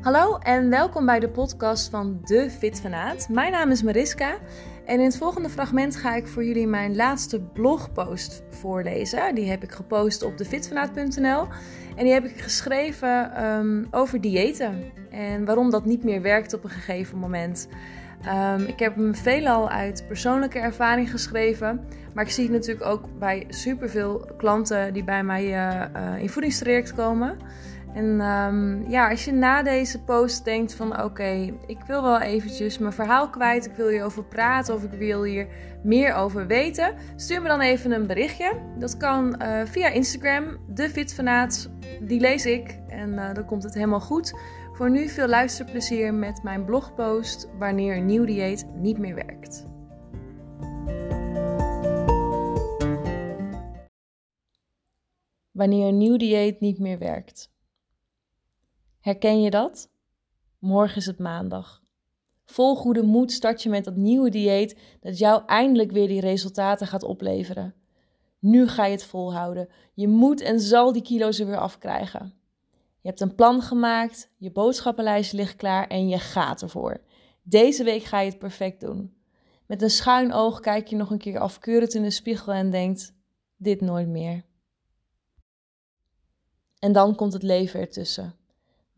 Hallo en welkom bij de podcast van De Fit Fanaat. Mijn naam is Mariska en in het volgende fragment ga ik voor jullie mijn laatste blogpost voorlezen. Die heb ik gepost op defitfanaat.nl en die heb ik geschreven um, over diëten en waarom dat niet meer werkt op een gegeven moment. Um, ik heb hem veelal uit persoonlijke ervaring geschreven. Maar ik zie het natuurlijk ook bij superveel klanten die bij mij uh, uh, in voedingstraject komen. En um, ja, als je na deze post denkt van oké, ik wil wel eventjes mijn verhaal kwijt. Ik wil hierover praten of ik wil hier meer over weten. Stuur me dan even een berichtje. Dat kan uh, via Instagram, de Fitfanaat. Die lees ik en dan komt het helemaal goed. Voor nu veel luisterplezier met mijn blogpost wanneer een nieuw dieet niet meer werkt. Wanneer een nieuw dieet niet meer werkt. Herken je dat? Morgen is het maandag. Vol goede moed start je met dat nieuwe dieet dat jou eindelijk weer die resultaten gaat opleveren. Nu ga je het volhouden. Je moet en zal die kilo's er weer afkrijgen. Je hebt een plan gemaakt, je boodschappenlijst ligt klaar en je gaat ervoor. Deze week ga je het perfect doen. Met een schuin oog kijk je nog een keer afkeurend in de spiegel en denkt: dit nooit meer. En dan komt het leven ertussen.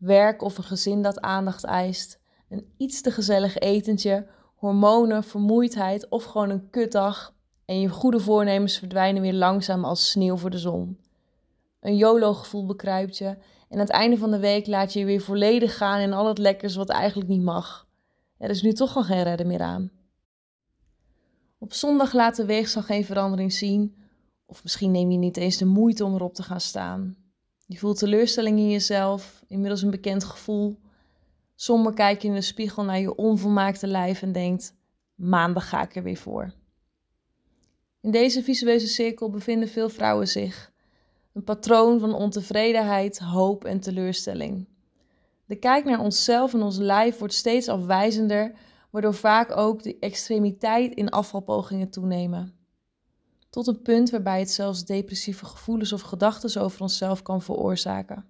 Werk of een gezin dat aandacht eist, een iets te gezellig etentje, hormonen, vermoeidheid of gewoon een kutdag en je goede voornemens verdwijnen weer langzaam als sneeuw voor de zon. Een YOLO-gevoel bekruipt je en aan het einde van de week laat je je weer volledig gaan in al het lekkers wat eigenlijk niet mag. Er is nu toch al geen redden meer aan. Op zondag laat de weegschaal geen verandering zien, of misschien neem je niet eens de moeite om erop te gaan staan. Je voelt teleurstelling in jezelf, inmiddels een bekend gevoel. Somber kijk je in de spiegel naar je onvolmaakte lijf en denkt: maandag ga ik er weer voor. In deze visueuze cirkel bevinden veel vrouwen zich. Een patroon van ontevredenheid, hoop en teleurstelling. De kijk naar onszelf en ons lijf wordt steeds afwijzender, waardoor vaak ook de extremiteit in afvalpogingen toenemen. Tot een punt waarbij het zelfs depressieve gevoelens of gedachten over onszelf kan veroorzaken.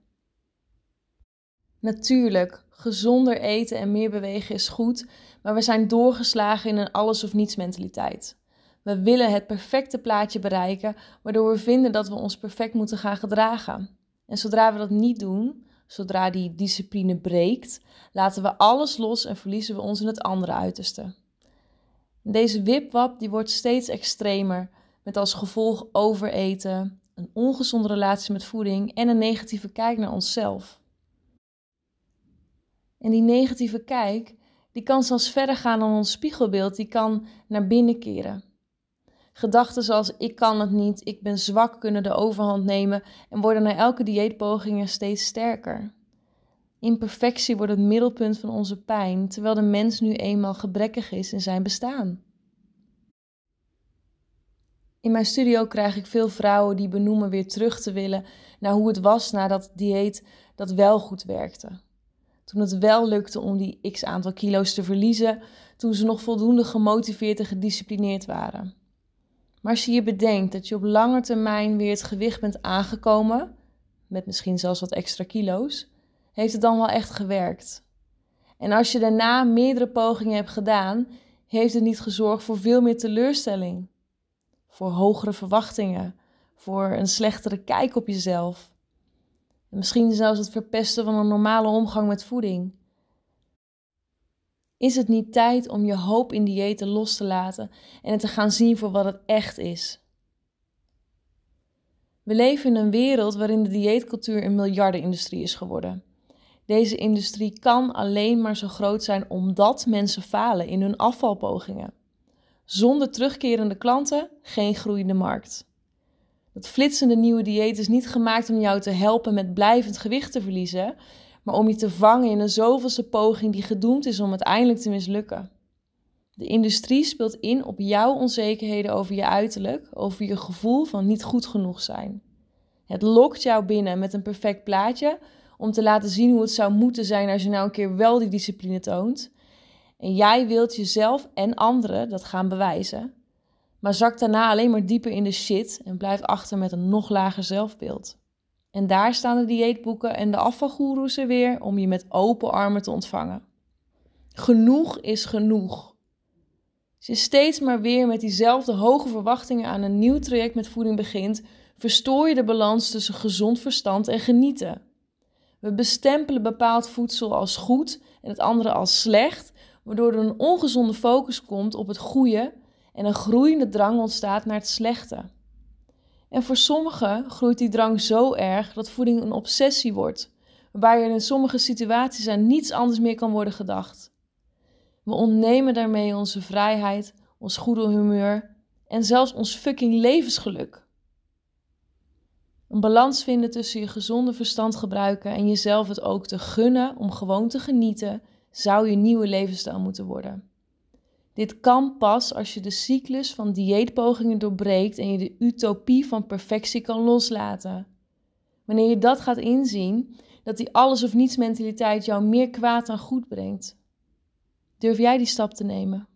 Natuurlijk, gezonder eten en meer bewegen is goed, maar we zijn doorgeslagen in een alles of niets mentaliteit. We willen het perfecte plaatje bereiken, waardoor we vinden dat we ons perfect moeten gaan gedragen. En zodra we dat niet doen, zodra die discipline breekt, laten we alles los en verliezen we ons in het andere uiterste. Deze wipwap die wordt steeds extremer, met als gevolg overeten, een ongezonde relatie met voeding en een negatieve kijk naar onszelf. En die negatieve kijk, die kan zelfs verder gaan dan ons spiegelbeeld, die kan naar binnen keren. Gedachten zoals ik kan het niet, ik ben zwak kunnen de overhand nemen en worden na elke dieetpoging steeds sterker. Imperfectie wordt het middelpunt van onze pijn, terwijl de mens nu eenmaal gebrekkig is in zijn bestaan. In mijn studio krijg ik veel vrouwen die benoemen weer terug te willen naar hoe het was na dat dieet dat wel goed werkte. Toen het wel lukte om die x aantal kilo's te verliezen, toen ze nog voldoende gemotiveerd en gedisciplineerd waren. Maar als je je bedenkt dat je op lange termijn weer het gewicht bent aangekomen, met misschien zelfs wat extra kilo's, heeft het dan wel echt gewerkt. En als je daarna meerdere pogingen hebt gedaan, heeft het niet gezorgd voor veel meer teleurstelling, voor hogere verwachtingen, voor een slechtere kijk op jezelf. En misschien zelfs het verpesten van een normale omgang met voeding. Is het niet tijd om je hoop in diëten los te laten en het te gaan zien voor wat het echt is? We leven in een wereld waarin de dieetcultuur een miljardenindustrie is geworden. Deze industrie kan alleen maar zo groot zijn omdat mensen falen in hun afvalpogingen. Zonder terugkerende klanten geen groeiende markt. Dat flitsende nieuwe dieet is niet gemaakt om jou te helpen met blijvend gewicht te verliezen, maar om je te vangen in een zoveelste poging die gedoemd is om uiteindelijk te mislukken. De industrie speelt in op jouw onzekerheden over je uiterlijk, over je gevoel van niet goed genoeg zijn. Het lokt jou binnen met een perfect plaatje om te laten zien hoe het zou moeten zijn als je nou een keer wel die discipline toont. En jij wilt jezelf en anderen dat gaan bewijzen, maar zakt daarna alleen maar dieper in de shit en blijft achter met een nog lager zelfbeeld. En daar staan de dieetboeken en de afvalgoeroes er weer om je met open armen te ontvangen. Genoeg is genoeg. Als je steeds maar weer met diezelfde hoge verwachtingen aan een nieuw traject met voeding begint, verstoor je de balans tussen gezond verstand en genieten. We bestempelen bepaald voedsel als goed en het andere als slecht, waardoor er een ongezonde focus komt op het goede en een groeiende drang ontstaat naar het slechte. En voor sommigen groeit die drang zo erg dat voeding een obsessie wordt, waarbij er in sommige situaties aan niets anders meer kan worden gedacht. We ontnemen daarmee onze vrijheid, ons goede humeur en zelfs ons fucking levensgeluk. Een balans vinden tussen je gezonde verstand gebruiken en jezelf het ook te gunnen om gewoon te genieten, zou je nieuwe levensstijl moeten worden. Dit kan pas als je de cyclus van dieetpogingen doorbreekt en je de utopie van perfectie kan loslaten. Wanneer je dat gaat inzien, dat die alles of niets mentaliteit jou meer kwaad dan goed brengt. Durf jij die stap te nemen?